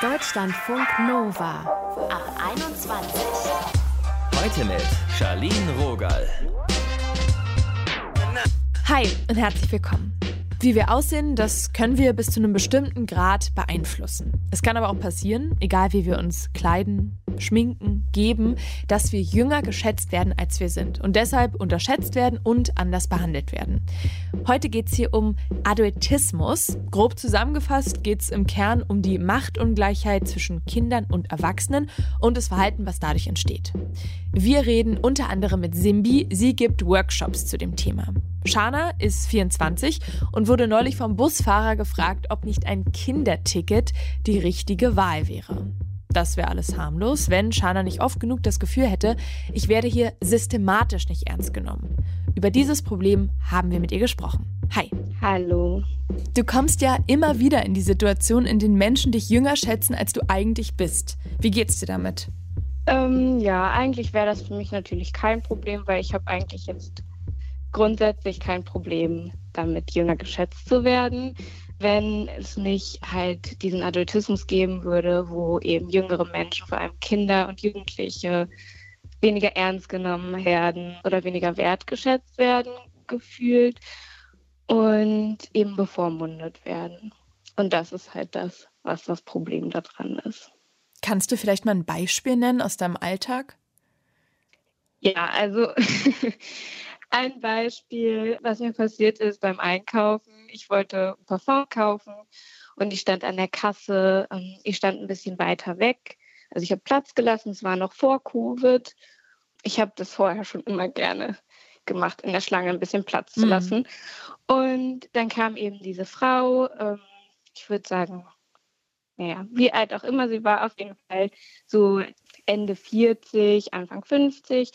Deutschlandfunk Nova ab 21. Heute mit Charlene Rogal. Hi und herzlich willkommen. Wie wir aussehen, das können wir bis zu einem bestimmten Grad beeinflussen. Es kann aber auch passieren, egal wie wir uns kleiden, schminken, geben, dass wir jünger geschätzt werden, als wir sind und deshalb unterschätzt werden und anders behandelt werden. Heute geht es hier um Adultismus. Grob zusammengefasst geht es im Kern um die Machtungleichheit zwischen Kindern und Erwachsenen und das Verhalten, was dadurch entsteht. Wir reden unter anderem mit Simbi. Sie gibt Workshops zu dem Thema. Shana ist 24 und wurde neulich vom Busfahrer gefragt, ob nicht ein Kinderticket die richtige Wahl wäre. Das wäre alles harmlos, wenn Shana nicht oft genug das Gefühl hätte, ich werde hier systematisch nicht ernst genommen. Über dieses Problem haben wir mit ihr gesprochen. Hi. Hallo. Du kommst ja immer wieder in die Situation, in denen Menschen dich jünger schätzen, als du eigentlich bist. Wie geht's dir damit? Ähm, ja, eigentlich wäre das für mich natürlich kein Problem, weil ich habe eigentlich jetzt grundsätzlich kein Problem damit, jünger geschätzt zu werden, wenn es nicht halt diesen Adultismus geben würde, wo eben jüngere Menschen, vor allem Kinder und Jugendliche, weniger ernst genommen werden oder weniger wertgeschätzt werden, gefühlt und eben bevormundet werden. Und das ist halt das, was das Problem daran ist. Kannst du vielleicht mal ein Beispiel nennen aus deinem Alltag? Ja, also Ein Beispiel, was mir passiert ist beim Einkaufen. Ich wollte Parfum kaufen und ich stand an der Kasse. Ähm, ich stand ein bisschen weiter weg. Also ich habe Platz gelassen. Es war noch vor Covid. Ich habe das vorher schon immer gerne gemacht, in der Schlange ein bisschen Platz zu mhm. lassen. Und dann kam eben diese Frau, ähm, ich würde sagen, naja, wie alt auch immer sie war, auf jeden Fall so Ende 40, Anfang 50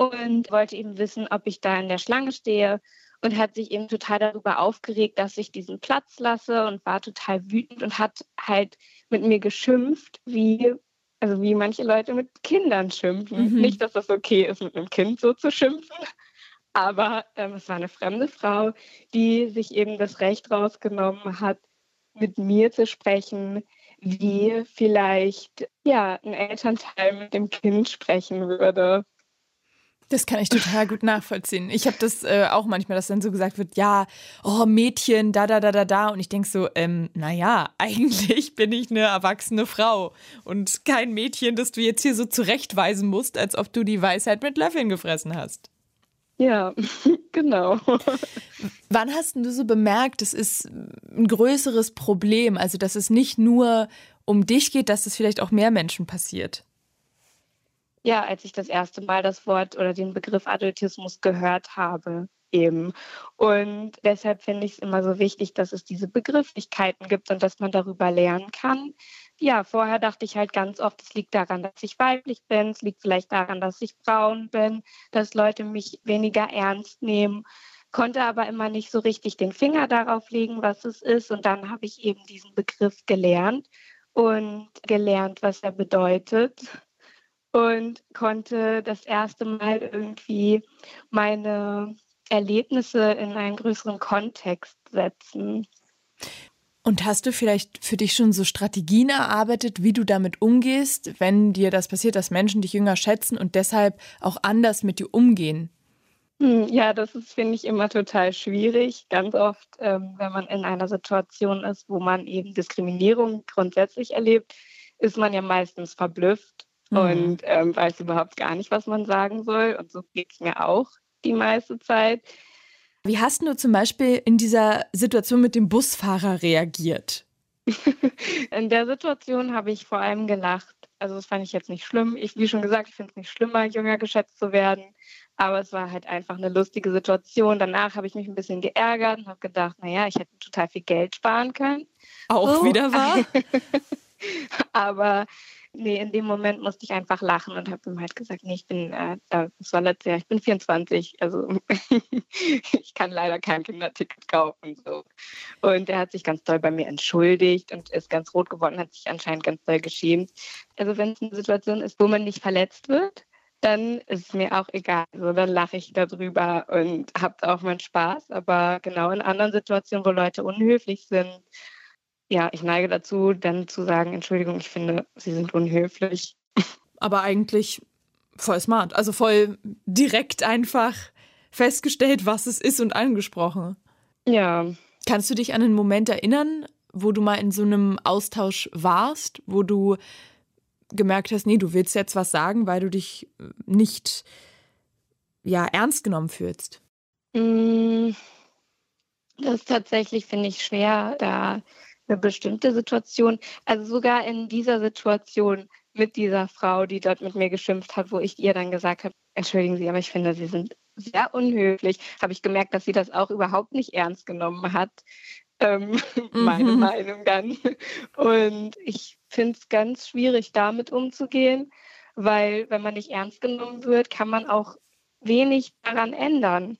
und wollte eben wissen, ob ich da in der Schlange stehe und hat sich eben total darüber aufgeregt, dass ich diesen Platz lasse und war total wütend und hat halt mit mir geschimpft, wie also wie manche Leute mit Kindern schimpfen. Mhm. Nicht, dass das okay ist, mit einem Kind so zu schimpfen, aber ähm, es war eine fremde Frau, die sich eben das Recht rausgenommen hat, mit mir zu sprechen, wie vielleicht ja ein Elternteil mit dem Kind sprechen würde. Das kann ich total gut nachvollziehen. Ich habe das äh, auch manchmal, dass dann so gesagt wird, ja, oh Mädchen, da, da, da, da, da. Und ich denke so, ähm, naja, eigentlich bin ich eine erwachsene Frau und kein Mädchen, das du jetzt hier so zurechtweisen musst, als ob du die Weisheit mit Löffeln gefressen hast. Ja, genau. Wann hast du so bemerkt, es ist ein größeres Problem? Also, dass es nicht nur um dich geht, dass es vielleicht auch mehr Menschen passiert? Ja, als ich das erste Mal das Wort oder den Begriff Adultismus gehört habe eben. Und deshalb finde ich es immer so wichtig, dass es diese Begrifflichkeiten gibt und dass man darüber lernen kann. Ja, vorher dachte ich halt ganz oft, es liegt daran, dass ich weiblich bin, es liegt vielleicht daran, dass ich braun bin, dass Leute mich weniger ernst nehmen, konnte aber immer nicht so richtig den Finger darauf legen, was es ist. Und dann habe ich eben diesen Begriff gelernt und gelernt, was er bedeutet und konnte das erste Mal irgendwie meine Erlebnisse in einen größeren Kontext setzen. Und hast du vielleicht für dich schon so Strategien erarbeitet, wie du damit umgehst, wenn dir das passiert, dass Menschen dich jünger schätzen und deshalb auch anders mit dir umgehen? Hm, ja, das ist, finde ich, immer total schwierig. Ganz oft, ähm, wenn man in einer Situation ist, wo man eben Diskriminierung grundsätzlich erlebt, ist man ja meistens verblüfft mhm. und ähm, weiß überhaupt gar nicht, was man sagen soll. Und so geht es mir auch die meiste Zeit. Wie hast du zum Beispiel in dieser Situation mit dem Busfahrer reagiert? in der Situation habe ich vor allem gelacht. Also das fand ich jetzt nicht schlimm. Ich, wie schon gesagt, ich finde es nicht schlimmer, jünger geschätzt zu werden. Aber es war halt einfach eine lustige Situation. Danach habe ich mich ein bisschen geärgert und habe gedacht, naja, ich hätte total viel Geld sparen können. Auch so. wieder wahr. Aber nee, in dem Moment musste ich einfach lachen und habe ihm halt gesagt, nee, ich bin, äh, das war letztes Jahr, ich bin 24, also ich kann leider kein Kinderticket kaufen. So. Und er hat sich ganz toll bei mir entschuldigt und ist ganz rot geworden, hat sich anscheinend ganz toll geschämt. Also wenn es eine Situation ist, wo man nicht verletzt wird, dann ist es mir auch egal. Also dann lache ich darüber und habe auch meinen Spaß. Aber genau in anderen Situationen, wo Leute unhöflich sind, ja, ich neige dazu, dann zu sagen, Entschuldigung, ich finde, Sie sind unhöflich. Aber eigentlich voll smart, also voll direkt einfach festgestellt, was es ist und angesprochen. Ja. Kannst du dich an einen Moment erinnern, wo du mal in so einem Austausch warst, wo du gemerkt hast, nee, du willst jetzt was sagen, weil du dich nicht ja ernst genommen fühlst? Mm, das ist tatsächlich, finde ich, schwer, da eine bestimmte Situation, also sogar in dieser Situation mit dieser Frau, die dort mit mir geschimpft hat, wo ich ihr dann gesagt habe, entschuldigen Sie, aber ich finde, Sie sind sehr unhöflich, habe ich gemerkt, dass sie das auch überhaupt nicht ernst genommen hat. Ähm, mhm. meine Meinung dann. Und ich finde es ganz schwierig, damit umzugehen, weil wenn man nicht ernst genommen wird, kann man auch wenig daran ändern.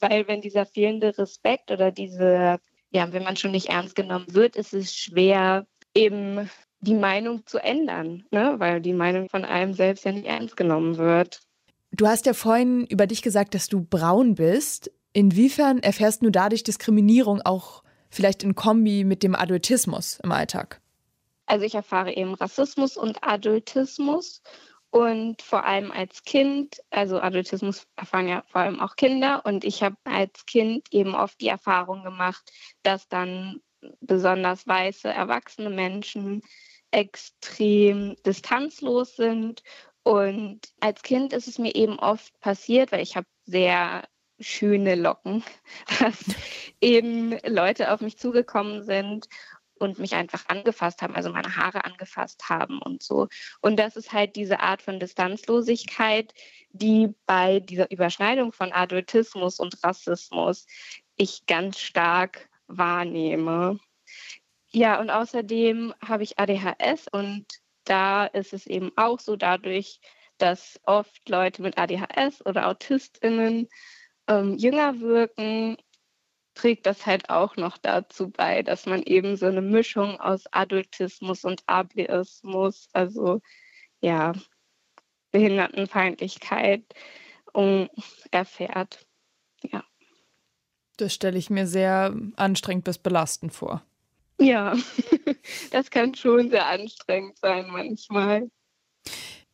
Weil wenn dieser fehlende Respekt oder diese, ja, wenn man schon nicht ernst genommen wird, ist es schwer, eben die Meinung zu ändern, ne? weil die Meinung von einem selbst ja nicht ernst genommen wird. Du hast ja vorhin über dich gesagt, dass du braun bist. Inwiefern erfährst du dadurch Diskriminierung auch vielleicht in Kombi mit dem Adultismus im Alltag? Also ich erfahre eben Rassismus und Adultismus und vor allem als Kind, also Adultismus erfahren ja vor allem auch Kinder. Und ich habe als Kind eben oft die Erfahrung gemacht, dass dann besonders weiße, erwachsene Menschen extrem distanzlos sind. Und als Kind ist es mir eben oft passiert, weil ich habe sehr schöne Locken, dass eben Leute auf mich zugekommen sind und mich einfach angefasst haben, also meine Haare angefasst haben und so. Und das ist halt diese Art von Distanzlosigkeit, die bei dieser Überschneidung von Adultismus und Rassismus ich ganz stark wahrnehme. Ja, und außerdem habe ich ADHS und da ist es eben auch so dadurch, dass oft Leute mit ADHS oder AutistInnen ähm, jünger wirken, trägt das halt auch noch dazu bei, dass man eben so eine Mischung aus Adultismus und Ableismus, also ja, Behindertenfeindlichkeit um, erfährt. Ja. Das stelle ich mir sehr anstrengend bis belastend vor. Ja, das kann schon sehr anstrengend sein manchmal.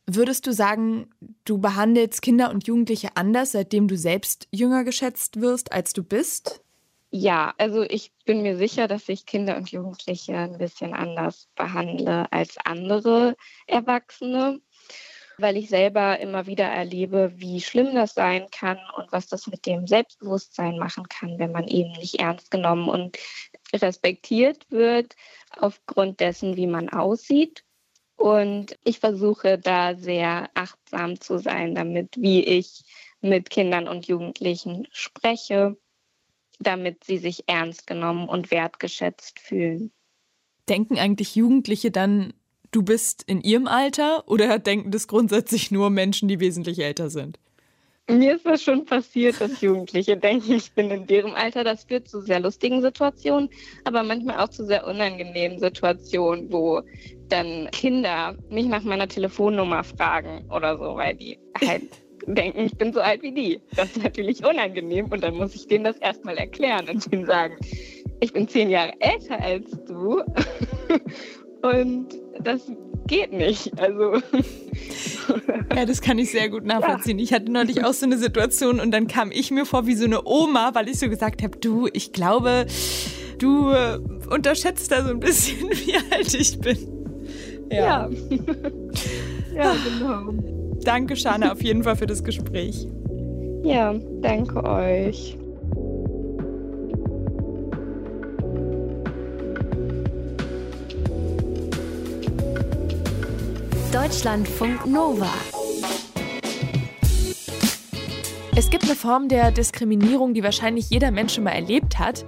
Würdest du sagen, du behandelst Kinder und Jugendliche anders, seitdem du selbst jünger geschätzt wirst, als du bist? Ja, also ich bin mir sicher, dass ich Kinder und Jugendliche ein bisschen anders behandle als andere Erwachsene weil ich selber immer wieder erlebe, wie schlimm das sein kann und was das mit dem Selbstbewusstsein machen kann, wenn man eben nicht ernst genommen und respektiert wird aufgrund dessen, wie man aussieht. Und ich versuche da sehr achtsam zu sein damit, wie ich mit Kindern und Jugendlichen spreche, damit sie sich ernst genommen und wertgeschätzt fühlen. Denken eigentlich Jugendliche dann du bist in ihrem Alter oder denken das grundsätzlich nur Menschen, die wesentlich älter sind? Mir ist das schon passiert, dass Jugendliche denken, ich bin in deren Alter. Das führt zu sehr lustigen Situationen, aber manchmal auch zu sehr unangenehmen Situationen, wo dann Kinder mich nach meiner Telefonnummer fragen oder so, weil die halt denken, ich bin so alt wie die. Das ist natürlich unangenehm und dann muss ich denen das erstmal erklären und ihnen sagen, ich bin zehn Jahre älter als du und das geht nicht. Also. Ja, das kann ich sehr gut nachvollziehen. Ja. Ich hatte neulich auch so eine Situation und dann kam ich mir vor wie so eine Oma, weil ich so gesagt habe, du, ich glaube, du äh, unterschätzt da so ein bisschen, wie alt ich bin. Ja. Ja, ja genau. Danke, Shana, auf jeden Fall für das Gespräch. Ja, danke euch. Deutschlandfunk Nova. Es gibt eine Form der Diskriminierung, die wahrscheinlich jeder Mensch schon mal erlebt hat.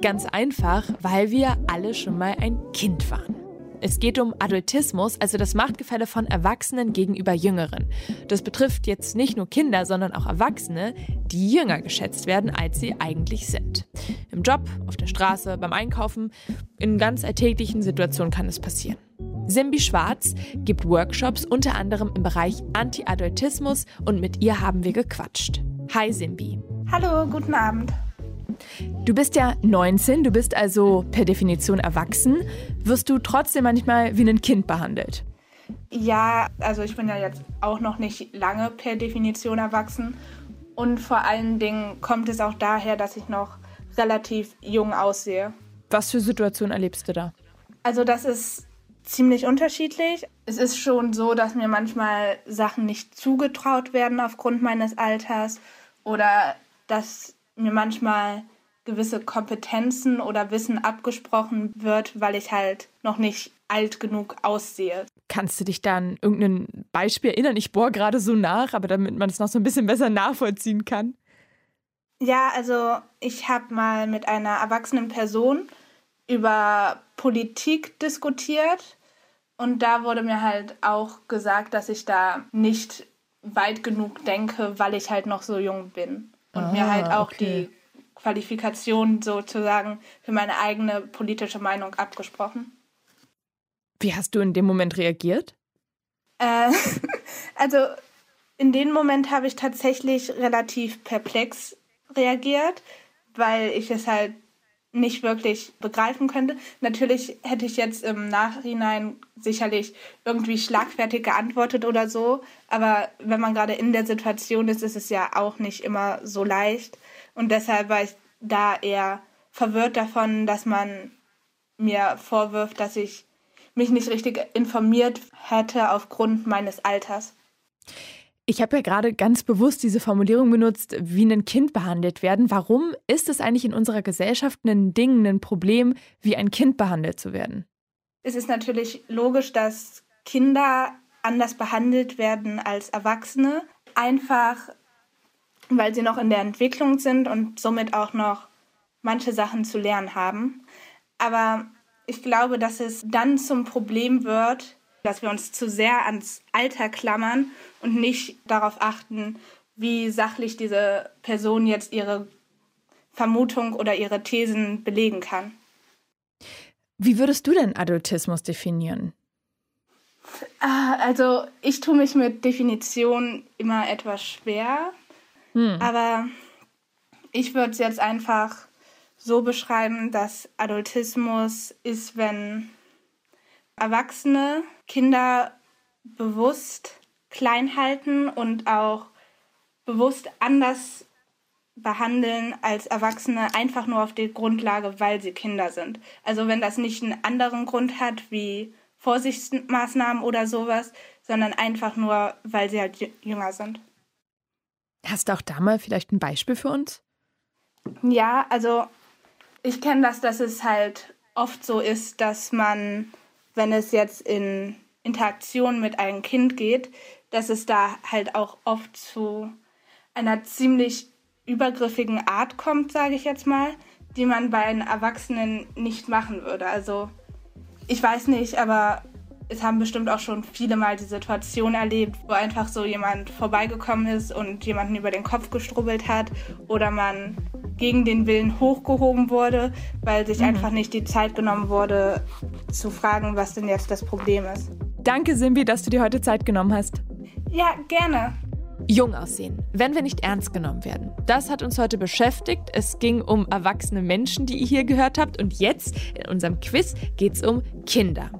Ganz einfach, weil wir alle schon mal ein Kind waren. Es geht um Adultismus, also das Machtgefälle von Erwachsenen gegenüber Jüngeren. Das betrifft jetzt nicht nur Kinder, sondern auch Erwachsene, die jünger geschätzt werden, als sie eigentlich sind. Im Job, auf der Straße, beim Einkaufen, in ganz alltäglichen Situationen kann es passieren. Simbi Schwarz gibt Workshops unter anderem im Bereich Anti-Adultismus und mit ihr haben wir gequatscht. Hi Simbi. Hallo, guten Abend. Du bist ja 19, du bist also per Definition erwachsen. Wirst du trotzdem manchmal wie ein Kind behandelt? Ja, also ich bin ja jetzt auch noch nicht lange per Definition erwachsen. Und vor allen Dingen kommt es auch daher, dass ich noch relativ jung aussehe. Was für Situationen erlebst du da? Also das ist ziemlich unterschiedlich. Es ist schon so, dass mir manchmal Sachen nicht zugetraut werden aufgrund meines Alters oder dass mir manchmal gewisse Kompetenzen oder Wissen abgesprochen wird, weil ich halt noch nicht alt genug aussehe. Kannst du dich da an irgendein Beispiel erinnern? Ich bohre gerade so nach, aber damit man es noch so ein bisschen besser nachvollziehen kann. Ja, also ich habe mal mit einer erwachsenen Person über Politik diskutiert und da wurde mir halt auch gesagt, dass ich da nicht weit genug denke, weil ich halt noch so jung bin und ah, mir halt auch okay. die Qualifikation sozusagen für meine eigene politische Meinung abgesprochen. Wie hast du in dem Moment reagiert? Äh, also in dem Moment habe ich tatsächlich relativ perplex reagiert, weil ich es halt nicht wirklich begreifen könnte. Natürlich hätte ich jetzt im Nachhinein sicherlich irgendwie schlagfertig geantwortet oder so, aber wenn man gerade in der Situation ist, ist es ja auch nicht immer so leicht und deshalb war ich da eher verwirrt davon, dass man mir vorwirft, dass ich mich nicht richtig informiert hätte aufgrund meines Alters. Ich habe ja gerade ganz bewusst diese Formulierung benutzt, wie ein Kind behandelt werden. Warum ist es eigentlich in unserer Gesellschaft ein Ding, ein Problem, wie ein Kind behandelt zu werden? Es ist natürlich logisch, dass Kinder anders behandelt werden als Erwachsene, einfach weil sie noch in der Entwicklung sind und somit auch noch manche Sachen zu lernen haben. Aber ich glaube, dass es dann zum Problem wird, dass wir uns zu sehr ans Alter klammern und nicht darauf achten, wie sachlich diese Person jetzt ihre Vermutung oder ihre Thesen belegen kann. Wie würdest du denn Adultismus definieren? Ah, also ich tue mich mit Definition immer etwas schwer, hm. aber ich würde es jetzt einfach so beschreiben, dass Adultismus ist, wenn Erwachsene Kinder bewusst klein halten und auch bewusst anders behandeln als Erwachsene einfach nur auf der Grundlage, weil sie Kinder sind. Also wenn das nicht einen anderen Grund hat wie Vorsichtsmaßnahmen oder sowas, sondern einfach nur, weil sie halt jünger sind. Hast du auch da mal vielleicht ein Beispiel für uns? Ja, also ich kenne das, dass es halt oft so ist, dass man wenn es jetzt in Interaktion mit einem Kind geht, dass es da halt auch oft zu einer ziemlich übergriffigen Art kommt, sage ich jetzt mal, die man bei einem Erwachsenen nicht machen würde. Also ich weiß nicht, aber es haben bestimmt auch schon viele mal die Situation erlebt, wo einfach so jemand vorbeigekommen ist und jemanden über den Kopf gestrubbelt hat oder man gegen den Willen hochgehoben wurde, weil sich mhm. einfach nicht die Zeit genommen wurde, zu fragen, was denn jetzt das Problem ist. Danke, Simbi, dass du dir heute Zeit genommen hast. Ja, gerne. Jung aussehen, wenn wir nicht ernst genommen werden. Das hat uns heute beschäftigt. Es ging um erwachsene Menschen, die ihr hier gehört habt. Und jetzt in unserem Quiz geht es um Kinder.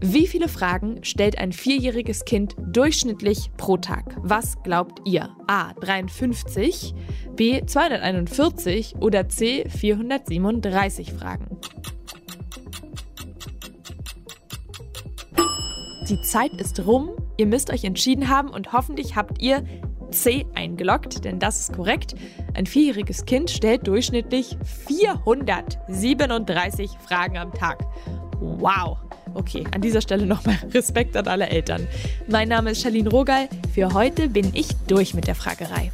Wie viele Fragen stellt ein vierjähriges Kind durchschnittlich pro Tag? Was glaubt ihr? A. 53, B. 241 oder C. 437 Fragen? Die Zeit ist rum. Ihr müsst euch entschieden haben und hoffentlich habt ihr C eingeloggt, denn das ist korrekt. Ein vierjähriges Kind stellt durchschnittlich 437 Fragen am Tag. Wow! Okay, an dieser Stelle nochmal Respekt an alle Eltern. Mein Name ist Charlene Rogal. Für heute bin ich durch mit der Fragerei.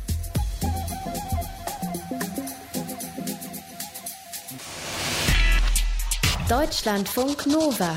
Deutschlandfunk Nova